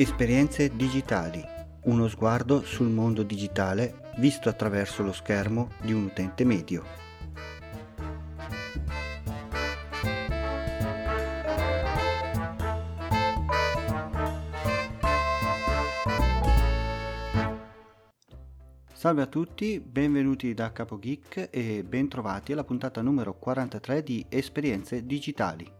Esperienze digitali. Uno sguardo sul mondo digitale visto attraverso lo schermo di un utente medio. Salve a tutti, benvenuti da Capo Geek e bentrovati alla puntata numero 43 di Esperienze digitali.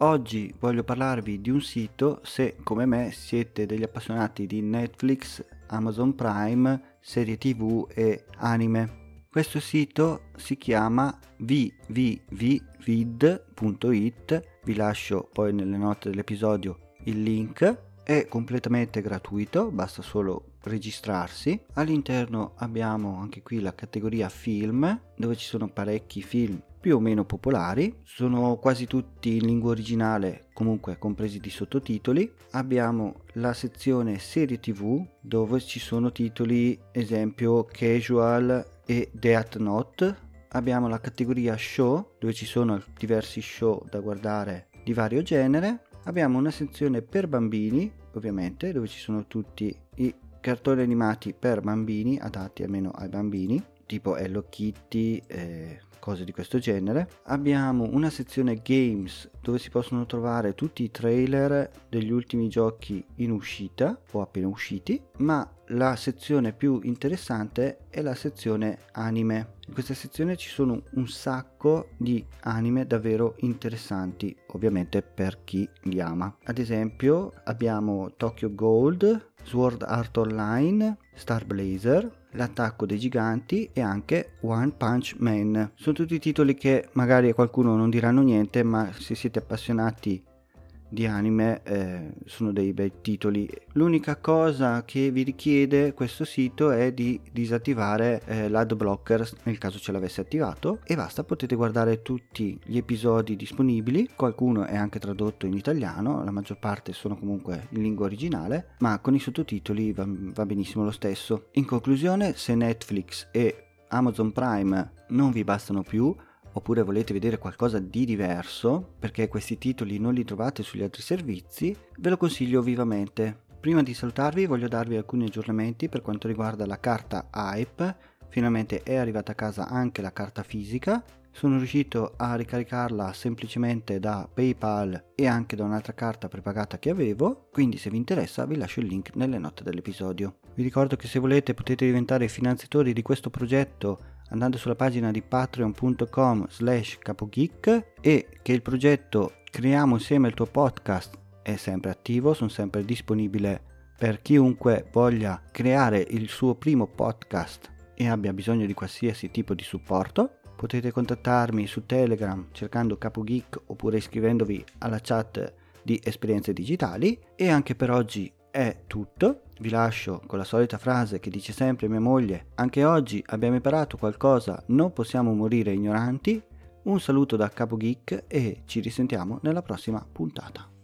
Oggi voglio parlarvi di un sito se come me siete degli appassionati di Netflix, Amazon Prime, serie tv e anime. Questo sito si chiama www.vid.it, vi lascio poi nelle note dell'episodio il link, è completamente gratuito, basta solo registrarsi. All'interno abbiamo anche qui la categoria film, dove ci sono parecchi film più o meno popolari, sono quasi tutti in lingua originale, comunque compresi di sottotitoli. Abbiamo la sezione serie TV dove ci sono titoli esempio casual e Death Note. Abbiamo la categoria show dove ci sono diversi show da guardare di vario genere. Abbiamo una sezione per bambini, ovviamente, dove ci sono tutti i cartoni animati per bambini, adatti almeno ai bambini, tipo Hello Kitty, eh, cose di questo genere. Abbiamo una sezione games dove si possono trovare tutti i trailer degli ultimi giochi in uscita o appena usciti, ma la sezione più interessante è la sezione anime. In questa sezione ci sono un sacco di anime davvero interessanti, ovviamente per chi li ama. Ad esempio abbiamo Tokyo Gold, Sword Art Online, Star Blazer, L'attacco dei giganti e anche One Punch Man. Sono tutti titoli che magari a qualcuno non diranno niente, ma se siete appassionati di anime eh, sono dei bei titoli. L'unica cosa che vi richiede questo sito è di disattivare eh, l'ad blocker nel caso ce l'avesse attivato e basta, potete guardare tutti gli episodi disponibili, qualcuno è anche tradotto in italiano, la maggior parte sono comunque in lingua originale, ma con i sottotitoli va, va benissimo lo stesso. In conclusione, se Netflix e Amazon Prime non vi bastano più, oppure volete vedere qualcosa di diverso, perché questi titoli non li trovate sugli altri servizi, ve lo consiglio vivamente. Prima di salutarvi voglio darvi alcuni aggiornamenti per quanto riguarda la carta Hype, finalmente è arrivata a casa anche la carta fisica, sono riuscito a ricaricarla semplicemente da PayPal e anche da un'altra carta prepagata che avevo, quindi se vi interessa vi lascio il link nelle note dell'episodio. Vi ricordo che se volete potete diventare finanziatori di questo progetto andando sulla pagina di patreon.com slash capogeek e che il progetto Creiamo insieme il tuo podcast è sempre attivo, sono sempre disponibile per chiunque voglia creare il suo primo podcast e abbia bisogno di qualsiasi tipo di supporto. Potete contattarmi su Telegram cercando CapoGeek oppure iscrivendovi alla chat di esperienze digitali e anche per oggi è tutto. Vi lascio con la solita frase che dice sempre mia moglie, anche oggi abbiamo imparato qualcosa, non possiamo morire ignoranti. Un saluto da Capo Geek e ci risentiamo nella prossima puntata.